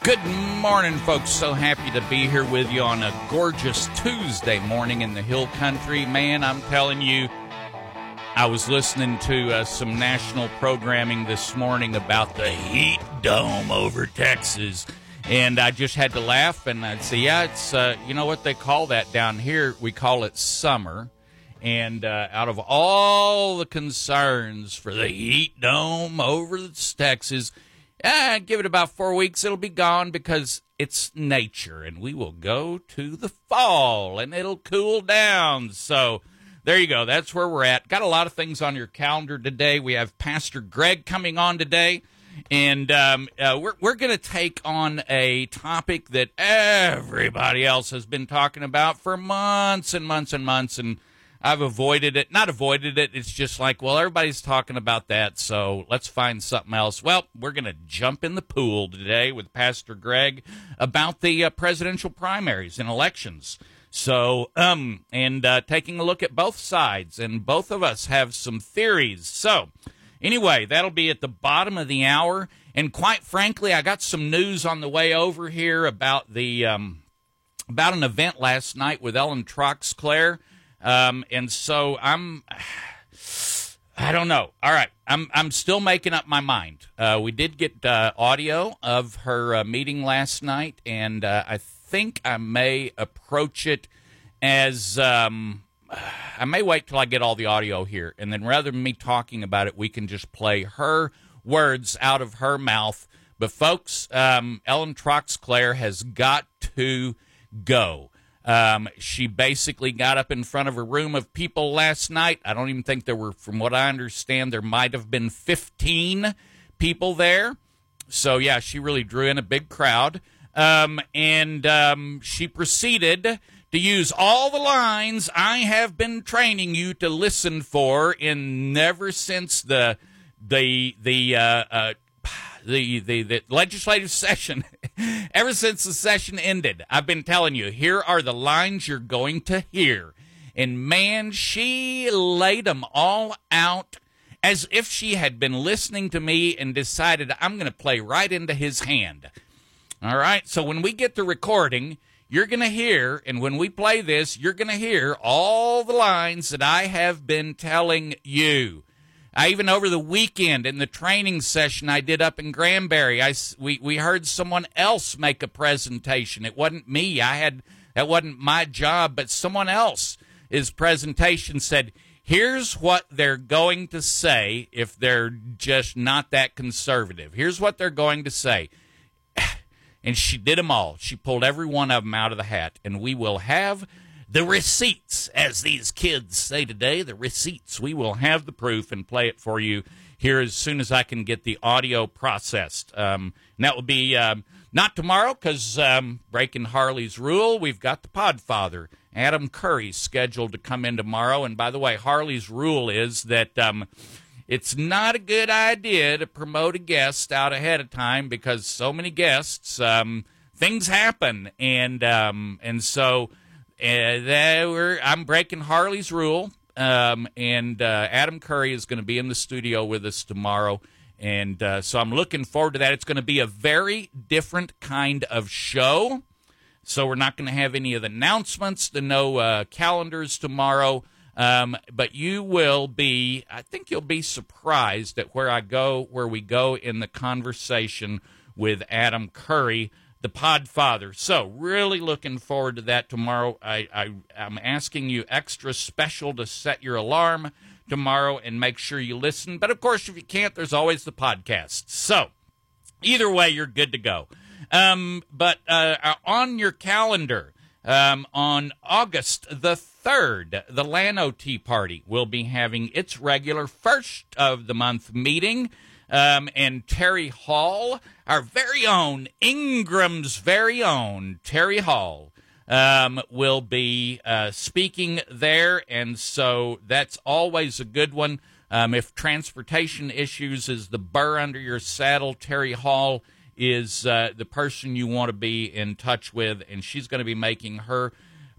Good morning, folks. So happy to be here with you on a gorgeous Tuesday morning in the Hill Country. Man, I'm telling you, I was listening to uh, some national programming this morning about the heat dome over Texas. And I just had to laugh and I'd say, yeah, it's, uh, you know what they call that down here? We call it summer. And uh, out of all the concerns for the heat dome over Texas, eh, give it about four weeks, it'll be gone because it's nature, and we will go to the fall, and it'll cool down. So there you go. That's where we're at. Got a lot of things on your calendar today. We have Pastor Greg coming on today. And um, uh, we're, we're going to take on a topic that everybody else has been talking about for months and months and months. And I've avoided it. Not avoided it. It's just like, well, everybody's talking about that, so let's find something else. Well, we're going to jump in the pool today with Pastor Greg about the uh, presidential primaries and elections. So, um, and uh, taking a look at both sides, and both of us have some theories. So, anyway, that'll be at the bottom of the hour. And quite frankly, I got some news on the way over here about the um, about an event last night with Ellen Troxclair um, and so I'm, I don't know. All right, I'm I'm still making up my mind. Uh, we did get uh, audio of her uh, meeting last night, and uh, I think I may approach it as um, I may wait till I get all the audio here, and then rather than me talking about it, we can just play her words out of her mouth. But folks, um, Ellen Troxclair has got to go. Um, she basically got up in front of a room of people last night. I don't even think there were, from what I understand, there might have been 15 people there. So, yeah, she really drew in a big crowd. Um, and um, she proceeded to use all the lines I have been training you to listen for in ever since the the the uh, uh, the, the, the legislative session, ever since the session ended, I've been telling you, here are the lines you're going to hear. And man, she laid them all out as if she had been listening to me and decided I'm going to play right into his hand. All right, so when we get to recording, you're going to hear, and when we play this, you're going to hear all the lines that I have been telling you. I even over the weekend in the training session I did up in Granbury, I we we heard someone else make a presentation. It wasn't me. I had that wasn't my job, but someone else. His presentation said, "Here's what they're going to say if they're just not that conservative. Here's what they're going to say." And she did them all. She pulled every one of them out of the hat, and we will have the receipts, as these kids say today, the receipts. We will have the proof and play it for you here as soon as I can get the audio processed. Um, and that will be um, not tomorrow because um, breaking Harley's rule, we've got the Podfather, Adam Curry, scheduled to come in tomorrow. And by the way, Harley's rule is that um, it's not a good idea to promote a guest out ahead of time because so many guests, um, things happen, and um, and so and were, I'm breaking Harley's rule. Um, and uh, Adam Curry is going to be in the studio with us tomorrow. And uh, so I'm looking forward to that. It's going to be a very different kind of show. So we're not going to have any of the announcements, the no uh, calendars tomorrow. Um, but you will be, I think you'll be surprised at where I go, where we go in the conversation with Adam Curry the Podfather. So, really looking forward to that tomorrow. I, I, I'm asking you extra special to set your alarm tomorrow and make sure you listen. But of course, if you can't, there's always the podcast. So, either way, you're good to go. Um, but uh, uh on your calendar, um, on August the 3rd, the Llano Tea Party will be having its regular first of the month meeting um, and Terry Hall, our very own Ingram's very own Terry Hall. um, will be uh, speaking there, and so that's always a good one. Um, if transportation issues is the burr under your saddle, Terry Hall is uh, the person you want to be in touch with, and she's going to be making her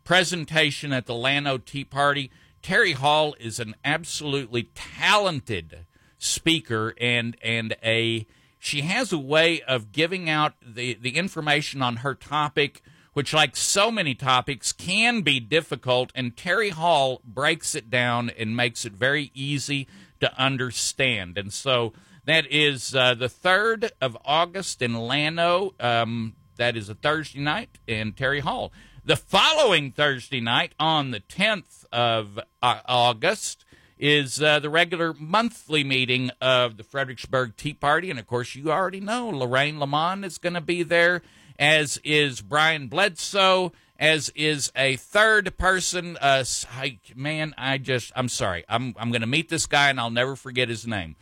presentation at the Llano Tea Party. Terry Hall is an absolutely talented speaker and and a she has a way of giving out the, the information on her topic, which, like so many topics, can be difficult. And Terry Hall breaks it down and makes it very easy to understand. And so that is uh, the 3rd of August in Llano Um, that is a Thursday night in Terry Hall. The following Thursday night, on the 10th of uh, August, is uh, the regular monthly meeting of the Fredericksburg Tea Party. And of course, you already know Lorraine Lamont is going to be there, as is Brian Bledsoe, as is a third person. Uh, I, man, I just, I'm sorry. I'm, I'm going to meet this guy and I'll never forget his name.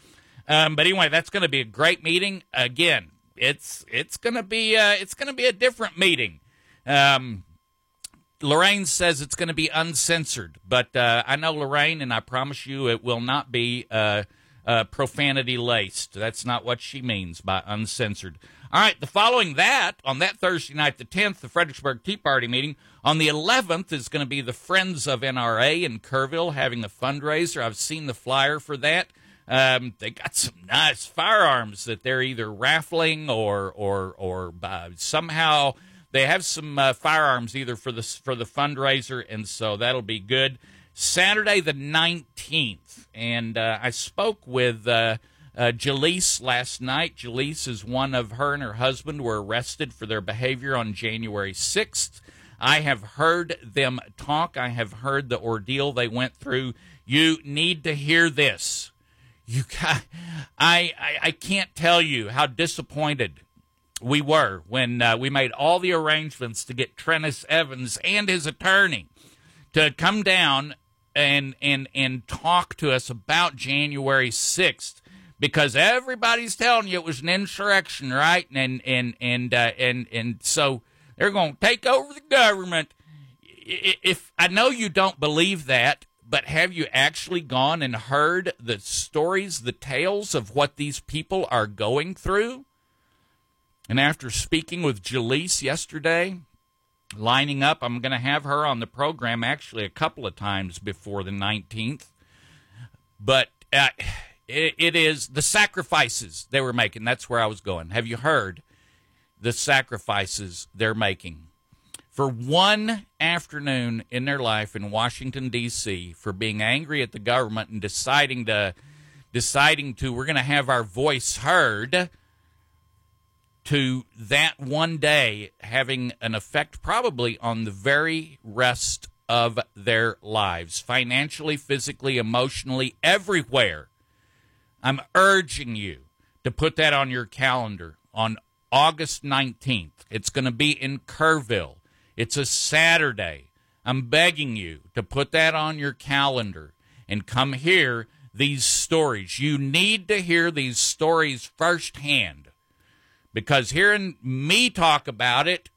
Um, but anyway, that's going to be a great meeting. Again, it's it's going to be uh, it's going to be a different meeting. Um, Lorraine says it's going to be uncensored, but uh, I know Lorraine, and I promise you it will not be uh, uh, profanity laced. That's not what she means by uncensored. All right, the following that, on that Thursday night, the 10th, the Fredericksburg Tea Party meeting. On the 11th is going to be the Friends of NRA in Kerrville having a fundraiser. I've seen the flyer for that. Um, they got some nice firearms that they're either raffling or or or uh, somehow they have some uh, firearms either for the for the fundraiser, and so that'll be good. Saturday the nineteenth, and uh, I spoke with uh, uh, Jalise last night. Jalise is one of her and her husband were arrested for their behavior on January sixth. I have heard them talk. I have heard the ordeal they went through. You need to hear this. You, got, I, I, I can't tell you how disappointed we were when uh, we made all the arrangements to get Trennis Evans and his attorney to come down and and and talk to us about January 6th because everybody's telling you it was an insurrection, right? And and and uh, and and so they're going to take over the government. If I know you don't believe that, but have you actually gone and heard the stories, the tales of what these people are going through? And after speaking with Jalise yesterday, lining up, I'm going to have her on the program actually a couple of times before the 19th. But uh, it, it is the sacrifices they were making. That's where I was going. Have you heard the sacrifices they're making? For one afternoon in their life in Washington D.C. for being angry at the government and deciding to deciding to we're going to have our voice heard to that one day having an effect probably on the very rest of their lives, financially, physically, emotionally, everywhere. I'm urging you to put that on your calendar on August 19th. It's going to be in Kerrville. It's a Saturday. I'm begging you to put that on your calendar and come hear these stories. You need to hear these stories firsthand because hearing me talk about it,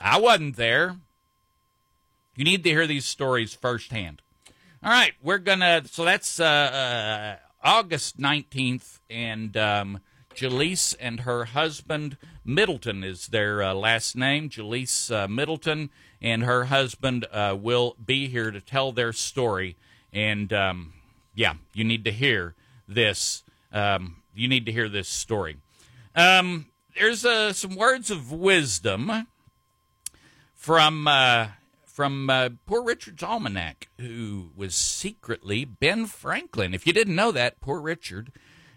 I wasn't there. You need to hear these stories firsthand. All right, we're gonna. So that's uh, uh, August nineteenth, and um, Jalise and her husband Middleton is their uh, last name. Jalise uh, Middleton and her husband uh, will be here to tell their story. And um, yeah, you need to hear this. Um, you need to hear this story. Um, there's uh, some words of wisdom from uh, from uh, Poor Richard's Almanac, who was secretly Ben Franklin. If you didn't know that, Poor Richard.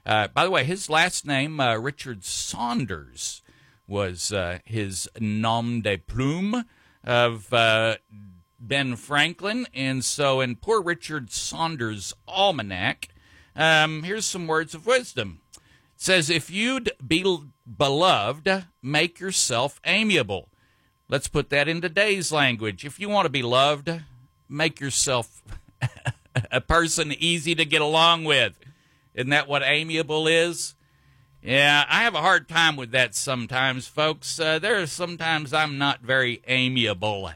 Uh, by the way, his last name, uh, Richard Saunders, was uh, his nom de plume of Ben Franklin. And so, in Poor Richard Saunders' Almanac, um, here's some words of wisdom says, If you'd be beloved, make yourself amiable. Let's put that in today's language. If you want to be loved, make yourself a person easy to get along with. Isn't that what amiable is? Yeah, I have a hard time with that sometimes, folks. Uh, there are sometimes I'm not very amiable.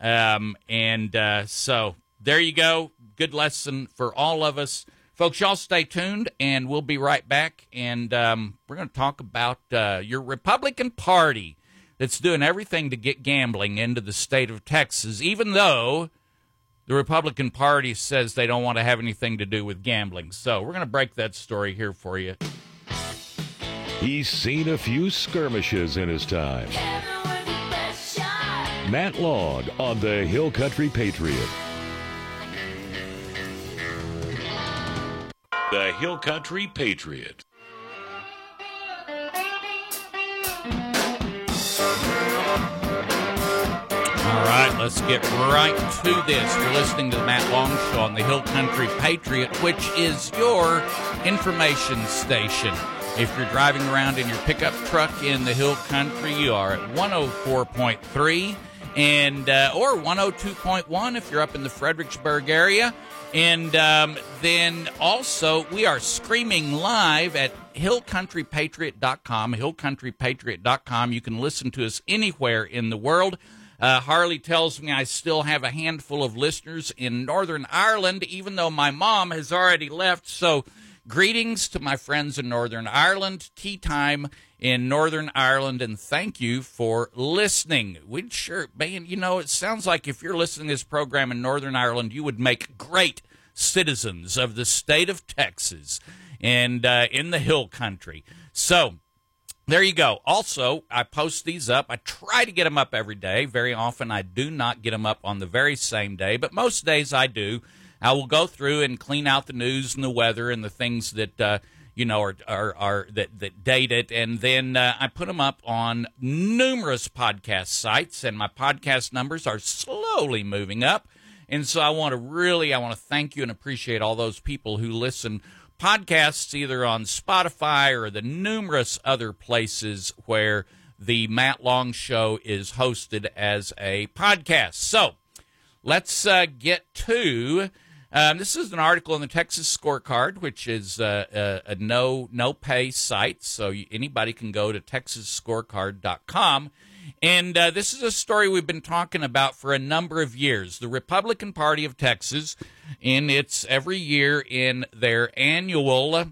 Um, and uh, so there you go. Good lesson for all of us. Folks, y'all stay tuned, and we'll be right back. And um, we're going to talk about uh, your Republican Party that's doing everything to get gambling into the state of Texas, even though the Republican Party says they don't want to have anything to do with gambling. So we're going to break that story here for you. He's seen a few skirmishes in his time. Matt Long on the Hill Country Patriot. The Hill Country Patriot. All right, let's get right to this. You're listening to the Matt Long Show on the Hill Country Patriot, which is your information station. If you're driving around in your pickup truck in the Hill Country, you are at 104.3 and uh, or 102.1 if you're up in the Fredericksburg area. And um, then also, we are streaming live at hillcountrypatriot.com, hillcountrypatriot.com. You can listen to us anywhere in the world. Uh, Harley tells me I still have a handful of listeners in Northern Ireland, even though my mom has already left. So, greetings to my friends in Northern Ireland, tea time in Northern Ireland, and thank you for listening. We'd sure, man, you know, it sounds like if you're listening to this program in Northern Ireland, you would make great citizens of the state of Texas and uh, in the hill country. So, there you go. Also, I post these up. I try to get them up every day. Very often, I do not get them up on the very same day, but most days I do. I will go through and clean out the news and the weather and the things that uh, you know are, are, are that that date it, and then uh, I put them up on numerous podcast sites. And my podcast numbers are slowly moving up. And so I want to really I want to thank you and appreciate all those people who listen podcasts either on Spotify or the numerous other places where the Matt Long Show is hosted as a podcast. So let's uh, get to. Um, this is an article in the Texas Scorecard, which is uh, a, a, no no pay site, so you, anybody can go to texasscorecard.com. And uh, this is a story we've been talking about for a number of years. The Republican Party of Texas, in its every year in their annual, uh,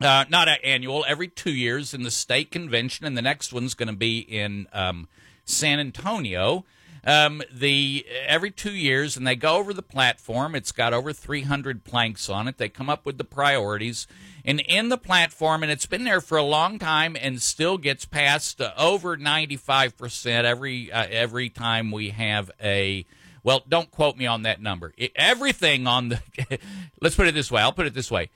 not annual, every two years in the state convention, and the next one's going to be in um, San Antonio. Um, the every two years, and they go over the platform. It's got over 300 planks on it. They come up with the priorities, and in the platform, and it's been there for a long time, and still gets passed over 95 percent every uh, every time we have a. Well, don't quote me on that number. It, everything on the. let's put it this way. I'll put it this way.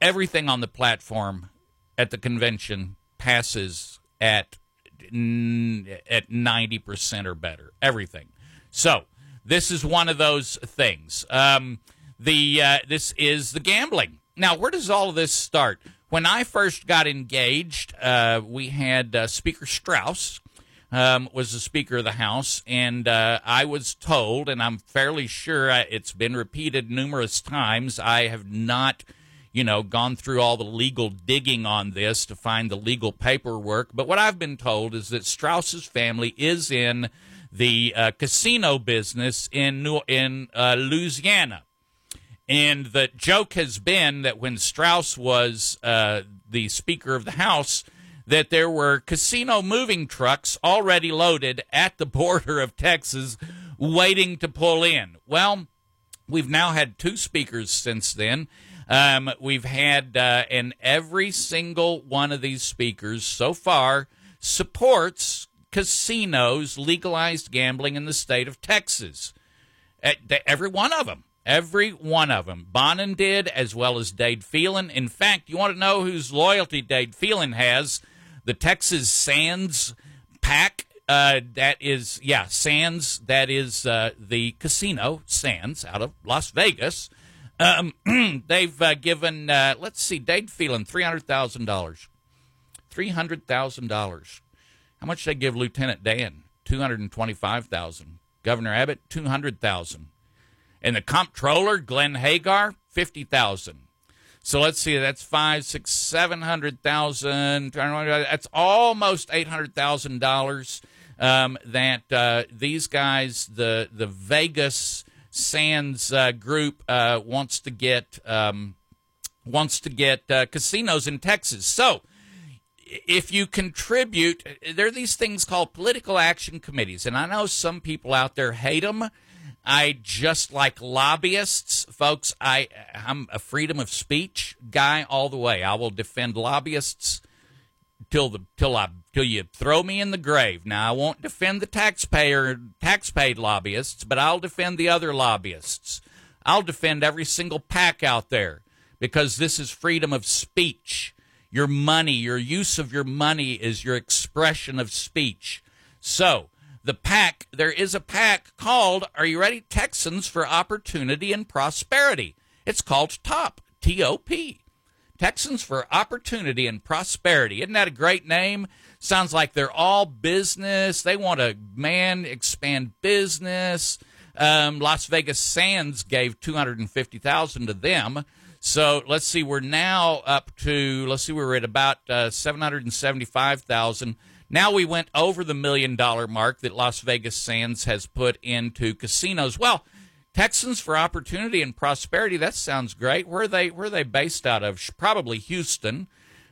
Everything on the platform at the convention passes at at 90% or better. Everything. So, this is one of those things. Um, the uh, this is the gambling. Now, where does all of this start? When I first got engaged, uh, we had uh, Speaker Straus um, was the Speaker of the House, and uh, I was told, and I'm fairly sure uh, it's been repeated numerous times. I have not you know, gone through all the legal digging on this to find the legal paperwork. But what I've been told is that Straus's family is in the uh, casino business in New- in uh, Louisiana. And the joke has been that when Straus was uh, the Speaker of the House, that there were casino moving trucks already loaded at the border of Texas waiting to pull in. Well, we've now had two speakers since then, um, we've had, uh, and every single one of these speakers so far supports casinos, legalized gambling in the state of Texas. Every one of them. Every one of them. Bonnen did, as well as Dade Phelan. In fact, you want to know whose loyalty Dade Phelan has? The Texas Sands PAC. Uh, that is, yeah, Sands. That is uh, the casino, Sands, out of Las Vegas. Um, they've uh, given, uh, let's see, Dade Phelan $300,000. $300,000. How much they give Lieutenant Dan? 225000 Governor Abbott, 200000 And the comptroller, Glenn Hegar, 50000 So let's see, that's five, six, seven hundred thousand. That's almost eight hundred thousand dollars um, that uh, these guys, the the Vegas Sands uh, group, uh, wants to get um, wants to get uh, casinos in Texas. So if you contribute, there are these things called political action committees, and I know some people out there hate them. I just like lobbyists, folks. I I'm a freedom of speech guy all the way. I will defend lobbyists till the till I till you throw me in the grave. Now I won't defend the taxpayer tax paid lobbyists, but I'll defend the other lobbyists. I'll defend every single PAC out there because this is freedom of speech. Your money, your use of your money is your expression of speech. So, the PAC, there is a PAC called, are you ready? Texans for Opportunity and Prosperity. It's called TOP, T O P. Texans for Opportunity and Prosperity. Isn't that a great name? Sounds like they're all business. They want to, man, expand business. Um, Las Vegas Sands gave 250000 to them. So let's see, we're now up to, let's see, we were at about uh, 775000 now we went over the million dollar mark that Las Vegas Sands has put into casinos. Well, Texans for Opportunity and Prosperity, that sounds great. Where are they where are they based out of? Probably Houston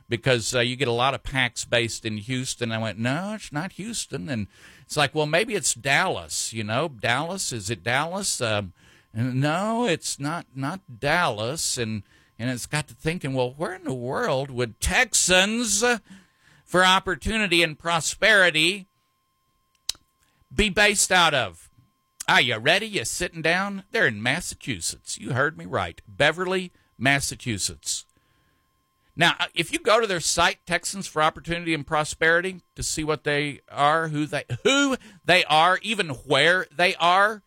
because uh, you get a lot of PACs based in Houston. I went, no, it's not Houston. And it's like, well, maybe it's Dallas, you know, Dallas. Is it Dallas? Um, no, it's not, not Dallas. And, and it's got to thinking, well, where in the world would Texans for opportunity and prosperity be based out of? Are you ready? You sitting down? They're in Massachusetts. You heard me right. Beverly, Massachusetts. Now, uh, if you go to their site, Texans for Opportunity and Prosperity, to see what they are, who they who they are, even where they are,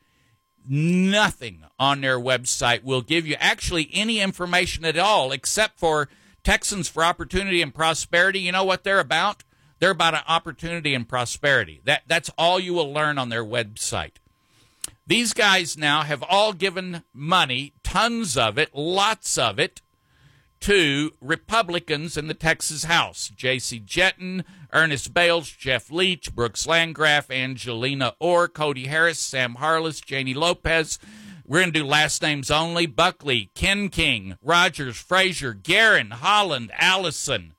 nothing on their website will give you actually any information at all, except for Texans for Opportunity and Prosperity, you know what they're about? They're about an opportunity and prosperity. That, that's all you will learn on their website. These guys now have all given money, tons of it, lots of it, to Republicans in the Texas House. J.C. Jetton, Ernest Bailes, Jeff Leach, Brooks Landgraf, Angelina Orr, Cody Harris, Sam Harless, Janie Lopez, we're going to do last names only. Buckley, Ken King, Rogers, Frazier, Guerin, Holland, Allison.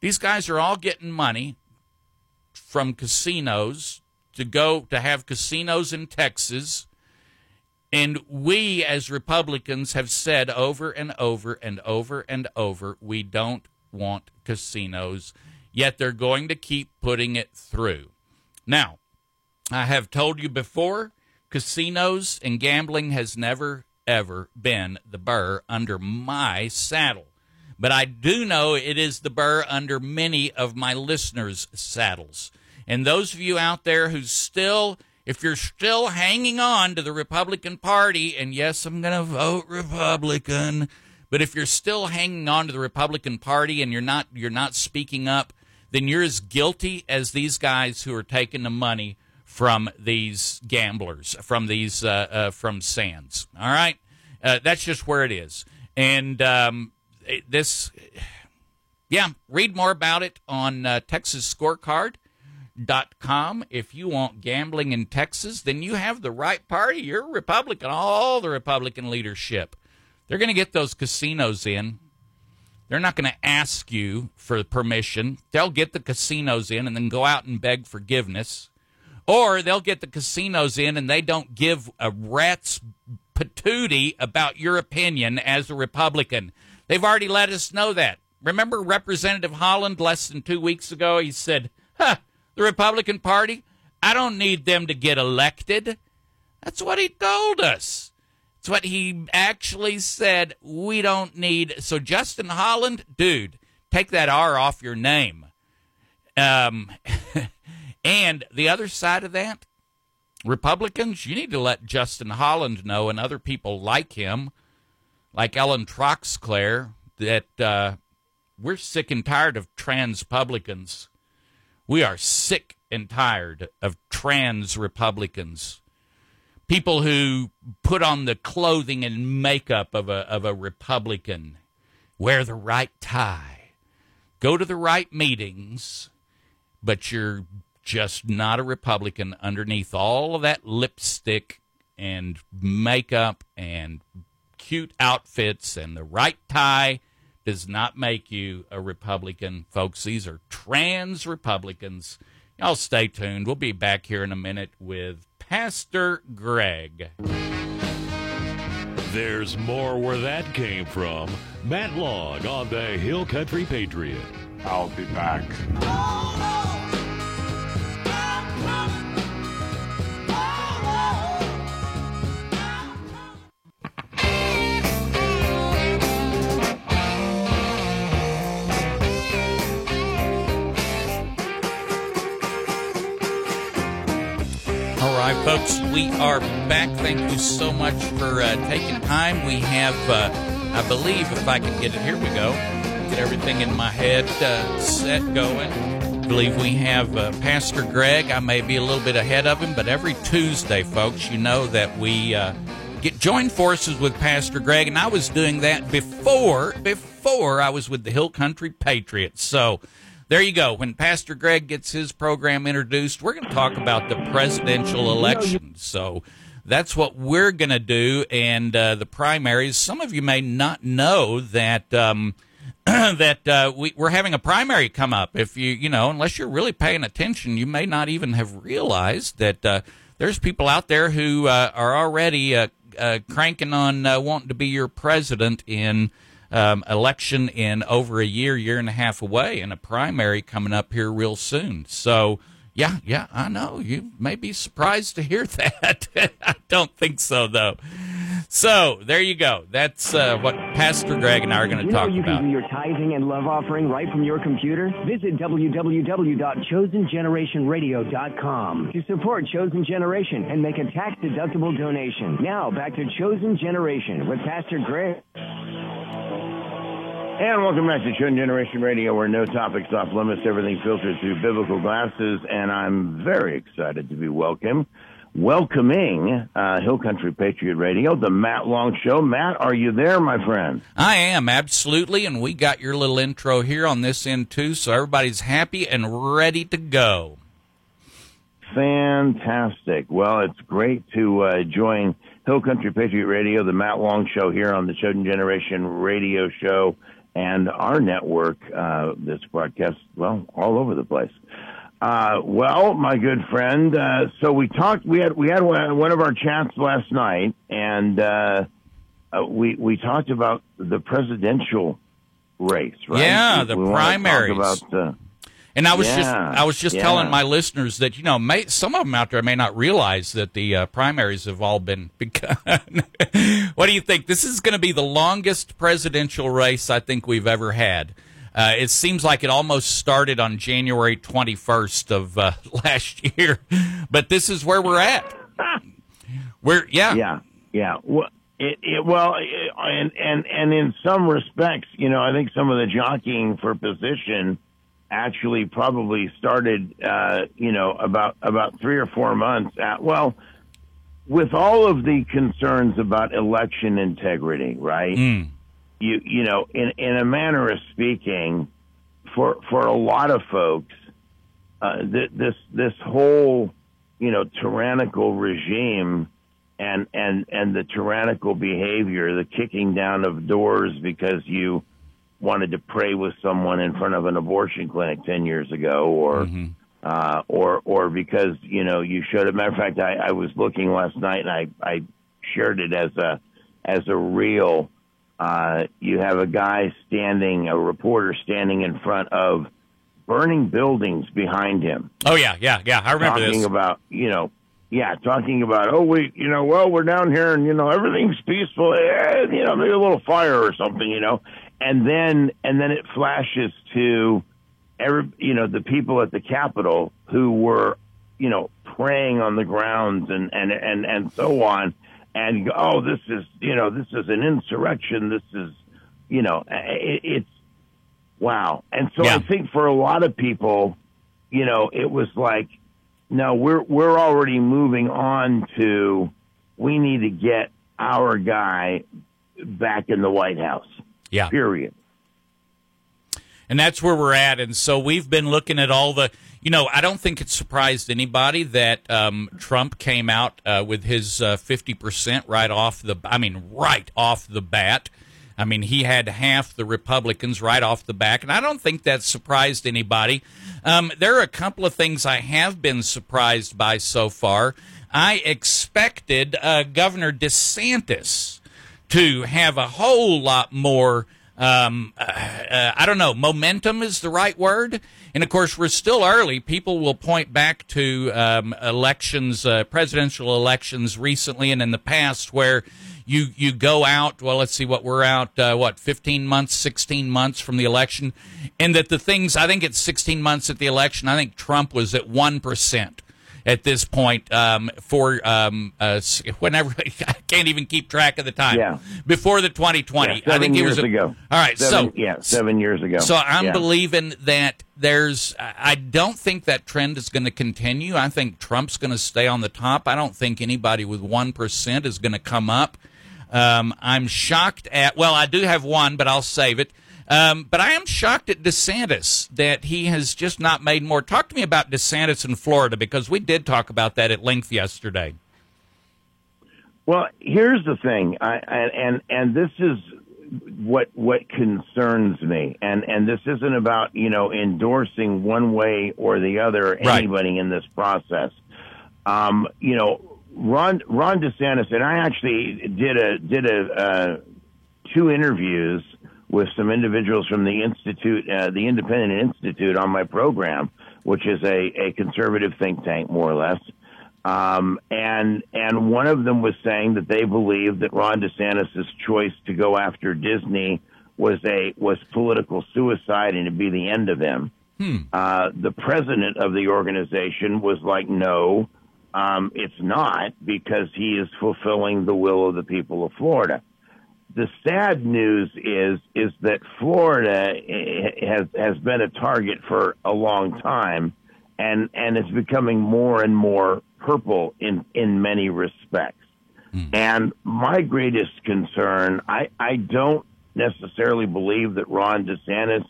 These guys are all getting money from casinos to go to have casinos in Texas. And we, as Republicans, have said over and over and over and over we don't want casinos, yet they're going to keep putting it through. Now, I have told you before Casinos and gambling has never, ever been the burr under my saddle. But I do know it is the burr under many of my listeners' saddles. And those of you out there who still, if you're still hanging on to the Republican Party, and yes, I'm going to vote Republican, but if you're still hanging on to the Republican Party and you're not, you're not speaking up, then you're as guilty as these guys who are taking the money from these gamblers, from these uh, uh, from Sands. All right, uh, that's just where it is. And um, this, yeah, read more about it on uh, TexasScorecard.com. If you want gambling in Texas, then you have the right party. You're Republican. All the Republican leadership, they're going to get those casinos in. They're not going to ask you for permission. They'll get the casinos in and then go out and beg forgiveness. Or they'll get the casinos in and they don't give a rat's patootie about your opinion as a Republican. They've already let us know that. Remember Representative Holland less than two weeks ago? He said, huh, the Republican Party, I don't need them to get elected. That's what he told us. It's what he actually said. We don't need. So, Justin Holland, dude, take that R off your name. Um, And the other side of that, Republicans, you need to let Justin Holland know and other people like him, like Ellen Troxclair, that uh, we're sick and tired of trans Republicans. We are sick and tired of trans Republicans. people who put on the clothing and makeup of a of a Republican, wear the right tie, go to the right meetings, but you're just not a Republican underneath all of that lipstick and makeup and cute outfits and the right tie does not make you a Republican, folks. These are trans Republicans. Y'all stay tuned. We'll be back here in a minute with Pastor Greg. There's more where that came from. Matt Long on the Hill Country Patriot. I'll be back. All right, folks, we are back. Thank you so much for uh, taking time. We have, uh, I believe, if I can get it, here we go. Get everything in my head uh, set going. I believe we have uh, Pastor Greg. I may be a little bit ahead of him, but every Tuesday, folks, you know that we uh, get join forces with Pastor Greg, and I was doing that before before I was with the Hill Country Patriots. So there you go. When Pastor Greg gets his program introduced, we're going to talk about the presidential election. So that's what we're going to do, and uh, the primaries. Some of you may not know that. Um, that uh, we, we're having a primary come up. If you, you know, unless you're really paying attention, you may not even have realized that uh, there's people out there who uh, are already uh, uh, cranking on uh, wanting to be your president in um, election in over a year, year and a half away, and a primary coming up here real soon. So, yeah, yeah, I know. You may be surprised to hear that. I don't think so, though. So, there you go. That's uh, what Pastor Greg and I are going to you know talk you about. You can do your tithing and love offering right from your computer? Visit www.chosengenerationradio.com to support Chosen Generation and make a tax-deductible donation. Now, back to Chosen Generation with Pastor Greg. And welcome back to Chosen Generation Radio, where no topics off limits, everything filtered through biblical glasses. And I'm very excited to be welcome, welcoming uh, Hill Country Patriot Radio, the Matt Long Show. Matt, are you there, my friend? I am, absolutely. And we got your little intro here on this end, too. So, everybody's happy and ready to go. Fantastic. Well, it's great to uh, join Hill Country Patriot Radio, the Matt Long Show here on the Chosen Generation Radio Show and our network. Uh, this broadcast, well, all over the place. Uh, well, my good friend, uh, so we talked. We had we had one of our chats last night, and uh, uh, we we talked about the presidential race, right? Yeah, We- the we primaries. About, uh, And I was just I was just yeah. telling my listeners that you know may, some of them out there may not realize that the uh, primaries have all been begun. what do you think? This is going to be the longest presidential race I think we've ever had. Uh, it seems like it almost started on January 21st of uh, last year, but this is where we're at. We're yeah, Yeah, yeah. Well, it, it well, it, and and and in some respects, you know, I think some of the jockeying for position actually probably started, uh, you know, about about three or four months. At, well, with all of the concerns about election integrity, right? Mm. You you know, in in a manner of speaking, for for a lot of folks, uh, th- this this whole you know tyrannical regime and and and the tyrannical behavior, the kicking down of doors because you wanted to pray with someone in front of an abortion clinic ten years ago, or uh, or or because you know you showed. A matter of fact, I, I was looking last night and I I shared it as a as a reel. Uh, you have a guy standing, a reporter standing in front of burning buildings behind him Oh yeah, yeah, yeah. I remember talking this. about you know yeah talking about oh we you know well we're down here and you know everything's peaceful eh, you know maybe a little fire or something you know and then and then it flashes to every you know the people at the capitol who were you know praying on the grounds and and and and so on and oh this is you know this is an insurrection this is you know it, it's wow and so Yeah. i think for a lot of people you know, it was like, no, we're we're already moving on to we need to get our guy back in the White House. Yeah. Period. And that's where we're at. And so we've been looking at all the, you know, I don't think it surprised anybody that um, Trump came out uh, with his uh, 50% right off the, I mean, right off the bat. I mean, he had half the Republicans right off the back, and I don't think that surprised anybody. Um, there are a couple of things I have been surprised by so far. I expected uh, Governor DeSantis to have a whole lot more. Um, uh, uh, I don't know, momentum is the right word. And of course, we're still early. People will point back to um, elections, uh, presidential elections recently and in the past where you you go out. Well, let's see what we're out. Uh, what fifteen months, sixteen months from the election, and that the things. I think it's sixteen months at the election. I think Trump was at one percent at this point um, for um, uh, whenever I can't even keep track of the time. Yeah. Before the 2020, Yeah, I think he years was a- ago. All right, Seven, so yeah, seven years ago. so I'm Yeah. believing that there's. I don't think that trend is going to continue. I think Trump's going to stay on the top. I don't think anybody with one percent is going to come up. Um, I'm shocked at. Well, I do have one, but I'll save it. Um, but I am shocked at DeSantis that he has just not made more. Talk to me about DeSantis in Florida because we did talk about that at length yesterday. Well, here's the thing, I, and and and this is what what concerns me, and and this isn't about you know endorsing one way or the other Right. anybody in this process. Um, you know, Ron Ron DeSantis and I actually did a did a uh, two interviews with some individuals from the institute, uh, the Independent Institute, on my program, which is a a conservative think tank, more or less. Um, and and one of them was saying that they believe that Ron DeSantis' choice to go after Disney was a was political suicide and it'd be the end of him. Uh, the president of the organization was like, no, um, it's not because he is fulfilling the will of the people of Florida. The sad news is is that Florida eh, has has been a target for a long time, and and it's becoming more and more purple in in many respects. And my greatest concern, I I don't necessarily believe that Ron DeSantis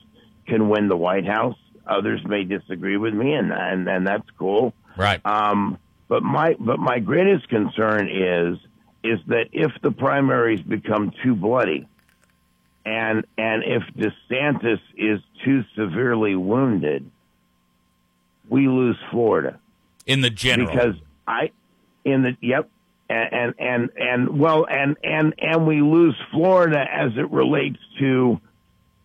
can win the White House. Others may disagree with me, and and, and that's cool. Right. Um, but my but my greatest concern is is that if the primaries become too bloody, and and if DeSantis is too severely wounded, we lose Florida in the general. because I in the yep and and and, and well and and and we lose Florida as it relates to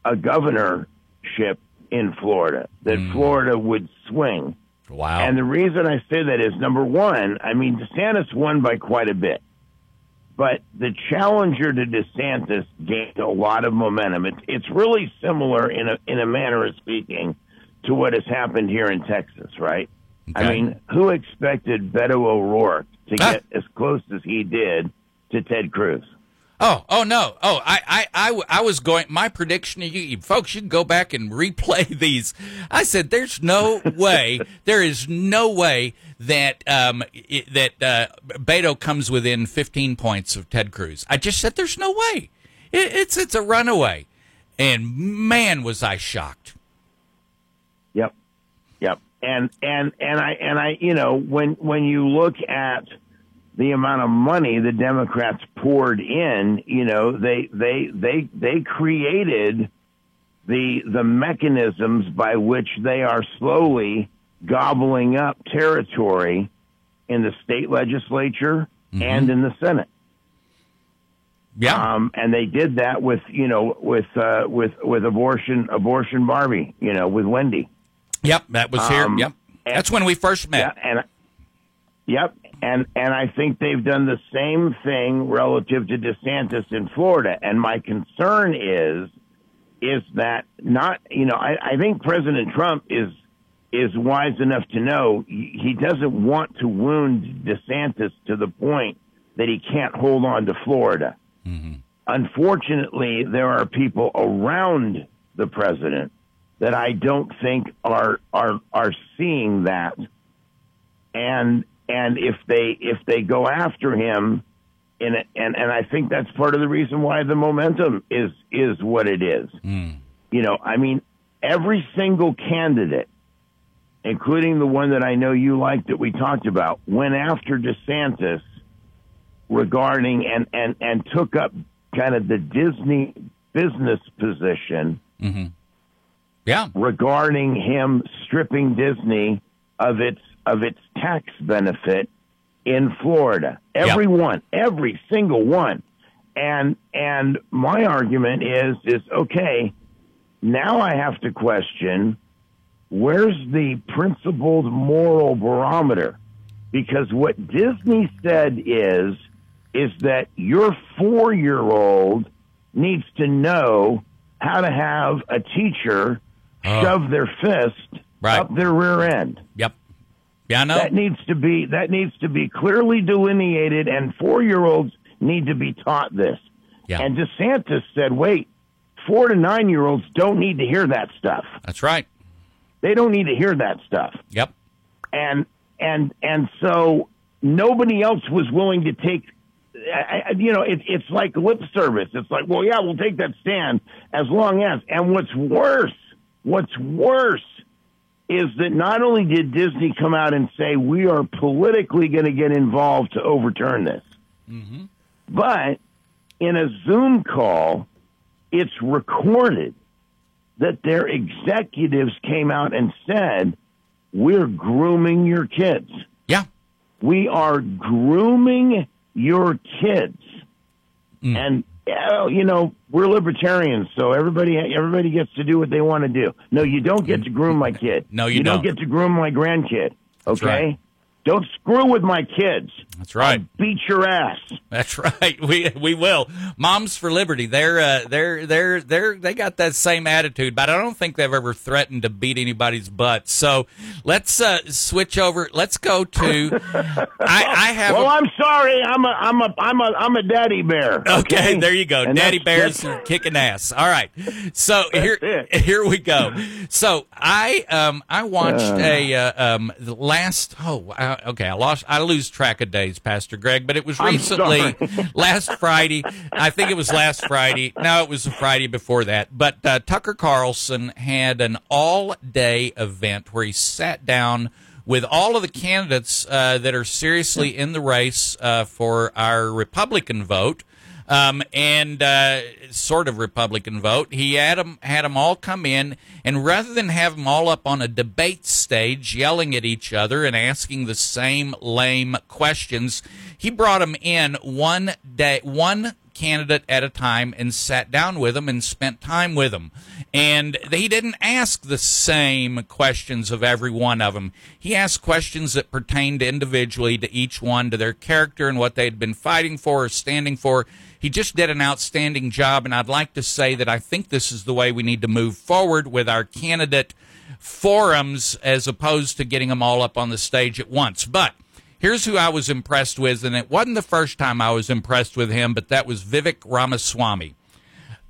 a governorship in Florida that mm. Florida would swing. wow. And the reason I say that is number one, I mean, DeSantis won by quite a bit. But the challenger to DeSantis gained a lot of momentum. It's it's really similar in a in a manner of speaking to what has happened here in Texas, right? I mean, who expected Beto O'Rourke to Ah. get as close as he did to Ted Cruz? Oh, oh no! Oh, I, I, I, I was going. My prediction, you, you folks, you can go back and replay these. I said, "There's no way. there is no way that um i that uh, Beto comes within 15 points of Ted Cruz." I just said, "There's no way. It, it's it's a runaway." And man, was I shocked. Yep. Yep. And and and I and I you know when when you look at the amount of money the Democrats poured in, you know, they they they they created the the mechanisms by which they are slowly gobbling up territory in the state legislature and in the Senate. Yeah, Um, and they did that with you know with uh, with with abortion abortion Barbie, you know, with Wendy. yep, that was here. um, Yep, and- that's when we first met. Yeah, and yep, and and I think they've done the same thing relative to DeSantis in Florida. And my concern is is that not you know I, I think President Trump is is wise enough to know he he doesn't want to wound DeSantis to the point that he can't hold on to Florida. Mm-hmm. Unfortunately, there are people around the president that I don't think are are are seeing that, and and if they if they go after him, and and and I think that's part of the reason why the momentum is is what it is. Hmm. You know, I mean, every single candidate, including the one that I know you like that we talked about, went after DeSantis regarding and and and took up kind of the Disney business position mm-hmm. Yeah. regarding him stripping Disney of its of its tax benefit in Florida. Every one, every single one. And and my argument is is okay, now I have to question where's the principled moral barometer? Because what Disney said is is that your 4-year-old needs to know how to have a teacher uh. shove their fist Right. up their rear end. Yep. Yeah. That needs to be that needs to be clearly delineated, and four year olds need to be taught this. Yeah. And DeSantis said, "Wait, four to nine year olds don't need to hear that stuff. That's right. They don't need to hear that stuff." Yep. And and and so nobody else was willing to take. I, I- you know, it, it's like lip service. It's like, well, yeah, we'll take that stand as long as. And what's worse, what's worse is that not only did Disney come out and say we are politically going to get involved to overturn this, but in a Zoom call, it's recorded that their executives came out and said, "We're grooming your kids. Yeah. We are grooming your kids." Mm. And uh, you know, we're libertarians, so everybody everybody gets to do what they want to do. No, you don't get to groom my kid. No, you don't don't. get to groom my grandkid. Okay, right. Don't screw with my kids. That's right. Beat your ass. That's right. We we will. Moms for Liberty. They're uh, they're they're they're they got that same attitude, but I don't think they've ever threatened to beat anybody's butt. So let's uh, switch over. Let's go to. I, I have. Well, I'm sorry. I'm a I'm a I'm a I'm a daddy bear. Okay, Okay, there you go. And Daddy bears kicking ass. All right. So here it. here we go. So I um I watched Uh. a uh, um the last oh okay, I lost I lose track of days, Pastor Greg, but it was recently last Friday. I think it was last Friday. No, it was the Friday before that. But uh, Tucker Carlson had an all-day event where he sat down with all of the candidates uh, that are seriously in the race uh, for our Republican vote. Um, and uh, sort of Republican vote. He had them had them all come in, and rather than have them all up on a debate stage yelling at each other and asking the same lame questions, he brought them in one day, one candidate at a time and sat down with them and spent time with them. And he didn't ask the same questions of every one of them. He asked questions that pertained individually to each one, to their character and what they'd been fighting for or standing for. He just did an outstanding job, and I'd like to say that I think this is the way we need to move forward with our candidate forums as opposed to getting them all up on the stage at once. But Here's who I was impressed with, and it wasn't the first time I was impressed with him, but that was Vivek Ramaswamy.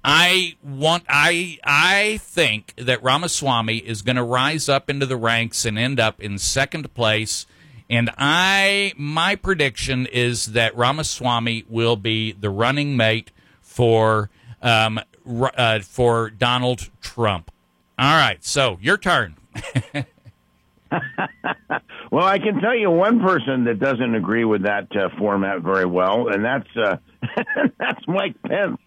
I want I I think that Ramaswamy is going to rise up into the ranks and end up in second place. And I my prediction is that Ramaswamy will be the running mate for um, uh, for Donald Trump. All right, so your turn. Well, I can tell you one person that doesn't agree with that uh, format very well, and that's uh, that's Mike Pence,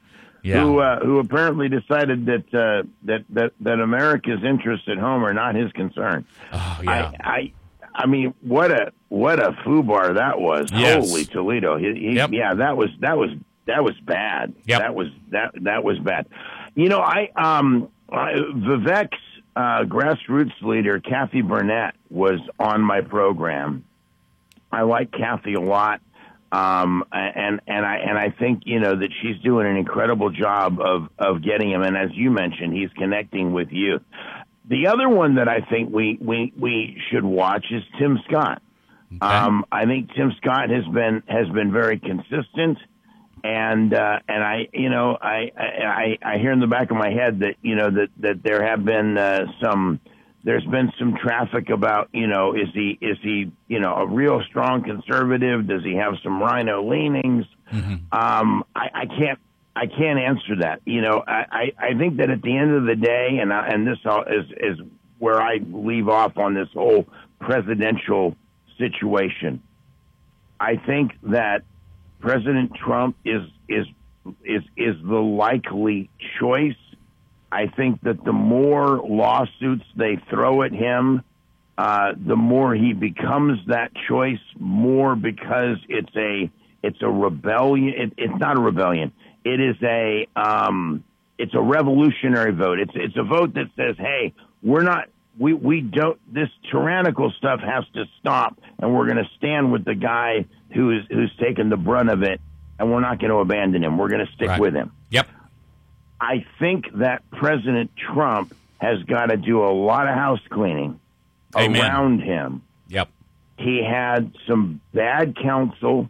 Yeah. who uh, who apparently decided that uh, that that that America's interests at home are not his concern. Oh yeah. I, I I mean, what a what a foobar that was! Yes. Holy Toledo! He, he, Yep. Yeah, that was that was that was bad. Yep. That was that that was bad. You know, I um I, Vivek's uh, grassroots leader Kathy Burnett was on my program. I like Kathy a lot. Um, and, and I, and I think, you know, that she's doing an incredible job of, of getting him. And as you mentioned, he's connecting with youth. The other one that I think we, we, we should watch is Tim Scott. Um, I think Tim Scott has been, has been very consistent. And, uh, and I, you know, I, I, I hear in the back of my head that, you know, that, that there have been, uh, some, there's been some traffic about, you know, is he is he, you know, a real strong conservative? Does he have some RINO leanings? Um, I, I can't I can't answer that. You know, I, I, I think that at the end of the day, and I, and this is is where I leave off on this whole presidential situation. I think that President Trump is is is is the likely choice. I think that the more lawsuits they throw at him, uh, the more he becomes that choice. More because it's a it's a rebellion. It, it's not a rebellion. It is a um, it's a revolutionary vote. It's it's a vote that says, hey, we're not we we don't this tyrannical stuff has to stop, and we're going to stand with the guy who is who's taken the brunt of it, and we're not going to abandon him. We're going to stick Right. with him. Yep. I think that President Trump has got to do a lot of house cleaning Amen. around him. Yep. He had some bad counsel.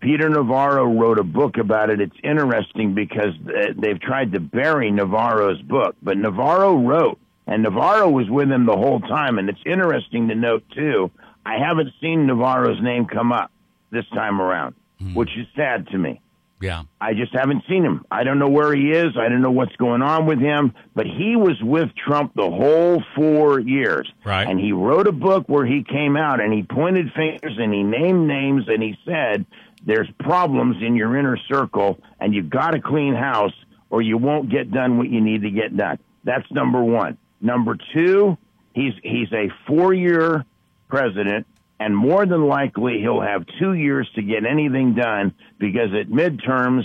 Peter Navarro wrote a book about it. It's interesting because they've tried to bury Navarro's book, but Navarro wrote, and Navarro was with him the whole time. And it's interesting to note, too, I haven't seen Navarro's name come up this time around, hmm. which is sad to me. Yeah. I just haven't seen him. I don't know where he is. I don't know what's going on with him, but he was with Trump the whole four years. Right. And he wrote a book where he came out and he pointed fingers and he named names and he said, there's problems in your inner circle and you've got to clean house or you won't get done what you need to get done. That's number one. Number two, he's, he's a four year president and more than likely he'll have two years to get anything done because at midterms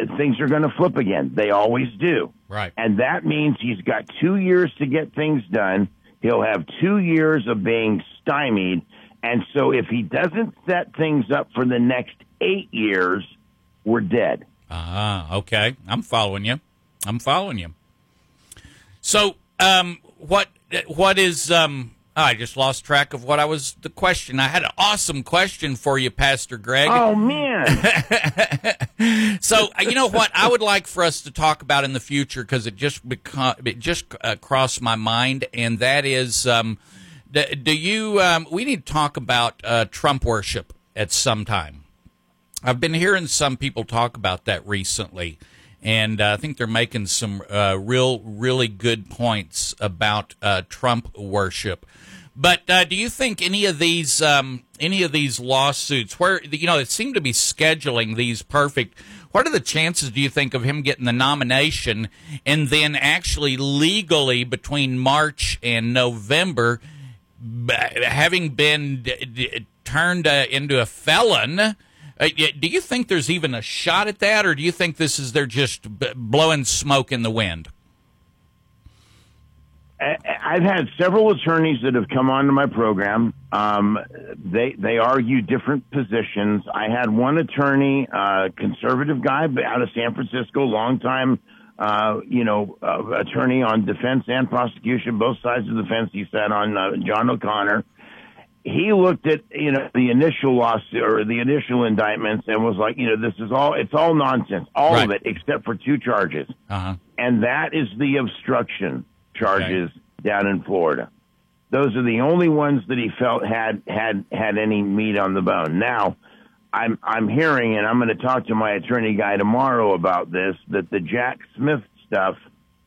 uh, things are going to flip again. They always do. Right. And that means he's got two years to get things done. He'll have two years of being stymied. And so if he doesn't set things up for the next eight years, we're dead. Ah, okay. I'm following you. I'm following you. So, um, what what is um? I just lost track of what I was the question. I had an awesome question for you, Pastor Greg. Oh, man. So uh, you know what I would like for us to talk about in the future because it just become it just uh, crossed my mind, and that is, um, do you? Um, we need to talk about uh, Trump worship at some time. I've been hearing some people talk about that recently, and uh, I think they're making some uh, real, really good points about uh, Trump worship. But uh, do you think any of these, um, any of these lawsuits, where you know it seemed to be scheduling these perfect? What are the chances, do you think, of him getting the nomination and then actually legally between March and November having been d- d- turned uh, into a felon? Uh, do you think there's even a shot at that, or do you think this is they're just b- blowing smoke in the wind? I've had several attorneys that have come onto my program. Um, they they argue different positions. I had one attorney, uh, conservative guy, out of San Francisco, long time, uh, you know, uh, attorney on defense and prosecution, both sides of the fence. He sat on uh, John O'Connor. He looked at you know the initial lawsuit or the initial indictments and was like, you know, this is all it's all nonsense, all of it except for two charges Uh huh. and that is the obstruction charges down in Florida. Those are the only ones that he felt had had had any meat on the bone. Now, I'm I'm hearing, and I'm going to talk to my attorney guy tomorrow about this. That the Jack Smith stuff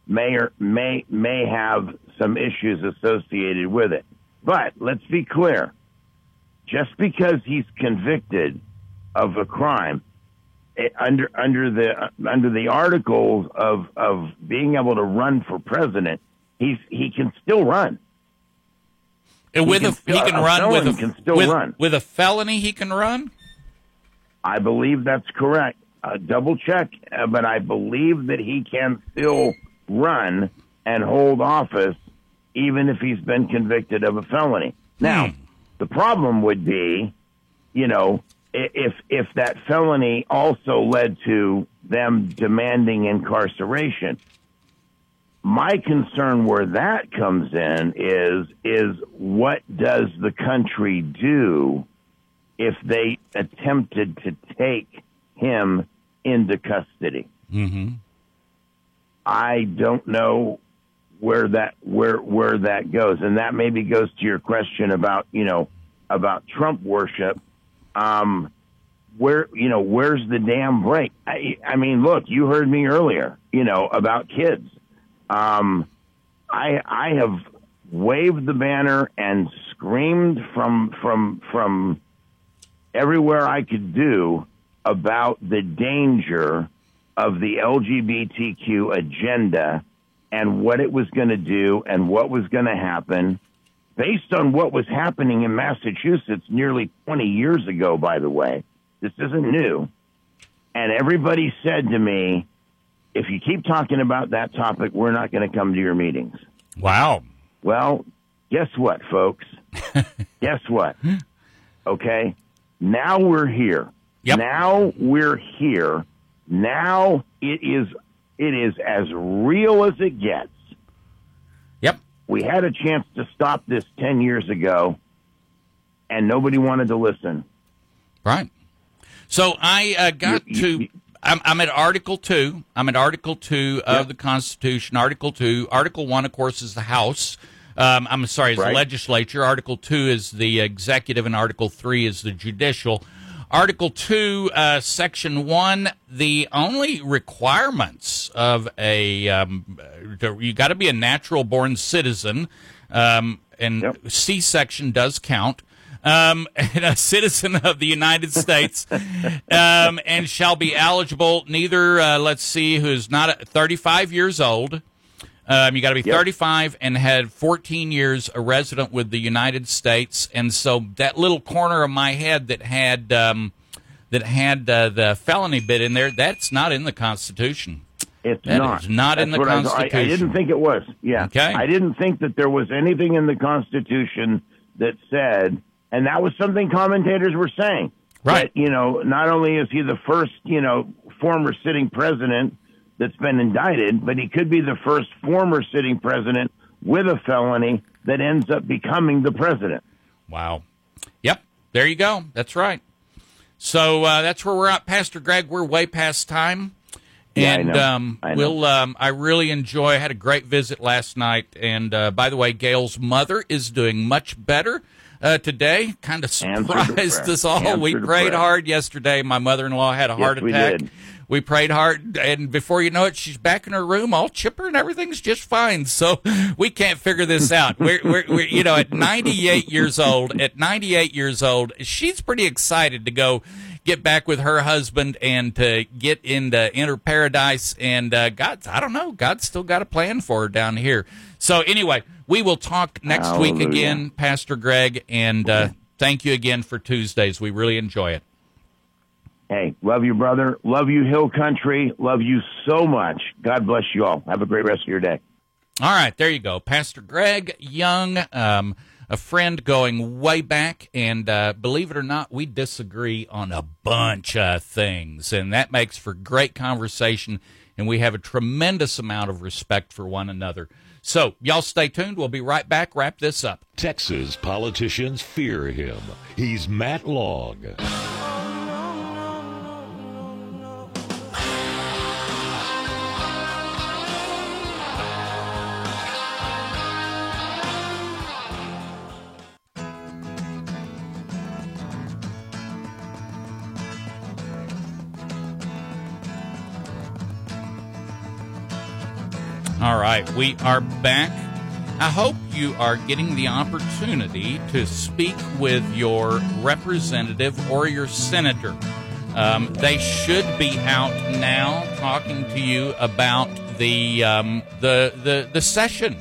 may or may may have some issues associated with it. But let's be clear: just because he's convicted of a crime it- under under the under the articles of of being able to run for president, he's he can still run. And with can a he can a run with a can still with, run. with a felony. He can run. I believe that's correct. Uh, double check, uh, but I believe that he can still run and hold office even if he's been convicted of a felony. Now, the problem would be, you know, if if that felony also led to them demanding incarceration. My concern where that comes in is is what does the country do if they attempted to take him into custody. Mm-hmm. I don't know where that where where that goes, and that maybe goes to your question about you know about Trump worship. Um, where you know where's the damn break? I, I mean, look, you heard me earlier, you know about kids. Um, I I have waved the banner and screamed from from from everywhere I could do about the danger of the LGBTQ agenda and what it was going to do and what was going to happen based on what was happening in Massachusetts nearly 20 years ago, by the way. This isn't new. And everybody said to me, if you keep talking about that topic, we're not going to come to your meetings. Wow. Well, guess what, folks? guess what? Okay. Now we're here. Yep. Now we're here. Now it is it is as real as it gets. Yep. We had a chance to stop this 10 years ago and nobody wanted to listen. Right. So I uh, got You- you- to. I'm, I'm at Article Two. I'm at Article Two of Yep. the Constitution. Article Two. Article One, of course, is the House. Um, I'm sorry, is the legislature. Article Two is the executive, and Article Three is the judicial. Article Two, uh, Section One, the only requirements of a um, uh, you got to be a natural born citizen, um, and Yep. C section does count um, and a citizen of the United States, um, and shall be eligible. Neither, uh, let's see, who is not 35 years old. Um, you got to be Yep. 35 and had 14 years a resident with the United States, and so that little corner of my head that had um, that had uh, the felony bit in there, that's not in the Constitution. It's That not. not in the Constitution. I- I, I, didn't think it was. Yeah. Okay. I didn't think that there was anything in the Constitution that said, and that was something commentators were saying. Right. That, you know, not only is he the first, you know, former sitting president that's been indicted, but he could be the first former sitting president with a felony that ends up becoming the president. Wow. Yep. There you go. That's right. So uh, that's where we're at, Pastor Greg. We're way past time. Yeah, I and know. um, I know. we'll. Um, I really enjoy. I had a great visit last night, and uh, by the way, Gail's mother is doing much better uh, today. Kind of surprised us all. we prayed prayer. hard yesterday. My mother-in-law had a heart attack. We prayed hard, and before you know it, she's back in her room, all chipper, and everything's just fine. So we can't figure this out. We're, we're, we're, you know, at 98 years old, at 98 years old, she's pretty excited to go get back with her husband and to get into inner paradise. And uh, God's, I don't know, God's still got a plan for her down here. So anyway, we will talk next week again, Pastor Greg, and uh, thank you again for Tuesdays. We really enjoy it. Hey, love you, brother. Love you, Hill Country. Love you so much. God bless you all. Have a great rest of your day. All right, there you go. Pastor Greg Young, um, a friend going way back, and uh, believe it or not, we disagree on a bunch of things, and that makes for great conversation, and we have a tremendous amount of respect for one another. So, y'all stay tuned. We'll be right back. Wrap this up. Texas politicians fear him. He's Matt Long. All right, we are back. I hope you are getting the opportunity to speak with your representative or your senator. Um, they should be out now talking to you about the um, the, the the session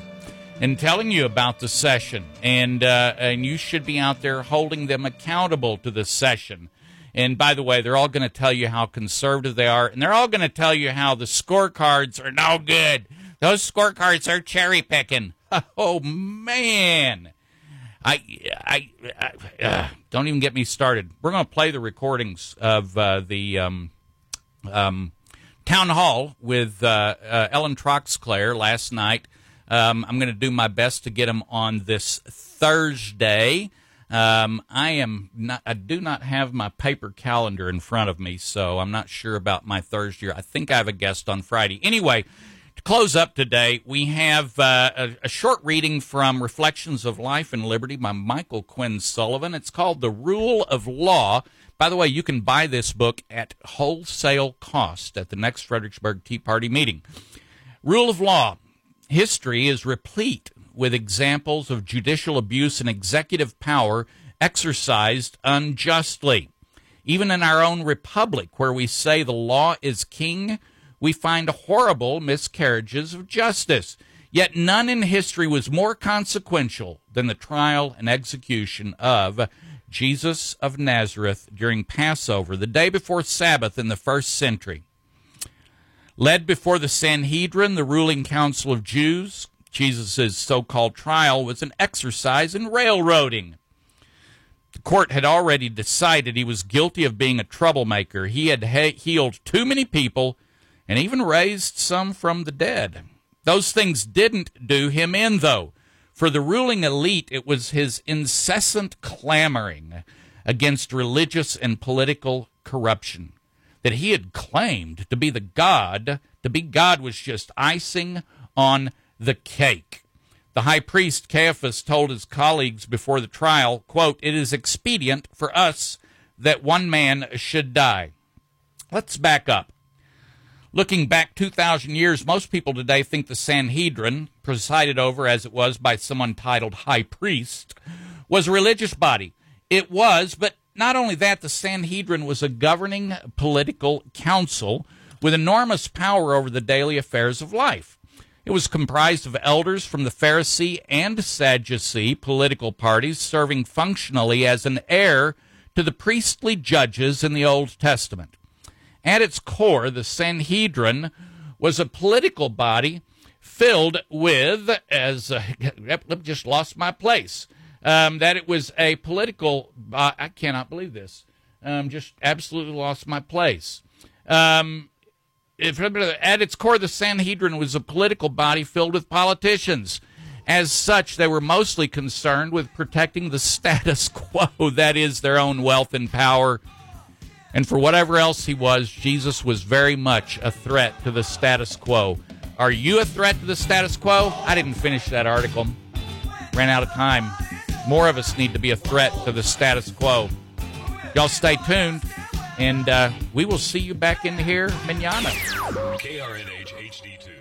and telling you about the session, and uh, and you should be out there holding them accountable to the session. And by the way, they're all going to tell you how conservative they are, and they're all going to tell you how the scorecards are no good. Those scorecards are cherry picking. Oh man, I I, I uh, don't even get me started. We're going to play the recordings of uh, the um, um, town hall with uh, uh, Ellen Troxclair last night. Um, I'm going to do my best to get them on this Thursday. Um, I am not. I do not have my paper calendar in front of me, so I'm not sure about my Thursday. I think I have a guest on Friday. Anyway, To close up today, we have uh, a, a short reading from Reflections of Life and Liberty by Michael Quinn Sullivan. It's called The Rule of Law. By the way, you can buy this book at wholesale cost at the next Fredericksburg Tea Party meeting. Rule of Law. History is replete with examples of judicial abuse and executive power exercised unjustly. Even in our own republic, where we say the law is king, we find horrible miscarriages of justice. Yet none in history was more consequential than the trial and execution of Jesus of Nazareth during Passover, the day before Sabbath in the first century. Led before the Sanhedrin, the ruling council of Jews, Jesus' so called trial was an exercise in railroading. The court had already decided he was guilty of being a troublemaker. He had healed too many people and even raised some from the dead. Those things didn't do him in, though. For the ruling elite, it was his incessant clamoring against religious and political corruption. That he had claimed to be the God, to be God was just icing on the cake. The high priest Caiaphas told his colleagues before the trial, quote, It is expedient for us that one man should die. Let's back up. Looking back 2,000 years, most people today think the Sanhedrin, presided over as it was by someone titled High Priest, was a religious body. It was, but not only that, the Sanhedrin was a governing political council with enormous power over the daily affairs of life. It was comprised of elders from the Pharisee and Sadducee political parties serving functionally as an heir to the priestly judges in the Old Testament. At its core, the Sanhedrin was a political body filled with, as uh, just lost my place, um, that it was a political. Uh, I cannot believe this. Um, just absolutely lost my place. Um, if, at its core, the Sanhedrin was a political body filled with politicians. As such, they were mostly concerned with protecting the status quo, that is, their own wealth and power and for whatever else he was, Jesus was very much a threat to the status quo. Are you a threat to the status quo? I didn't finish that article. Ran out of time. More of us need to be a threat to the status quo. Y'all stay tuned, and uh, we will see you back in here manana. KRNH HD2.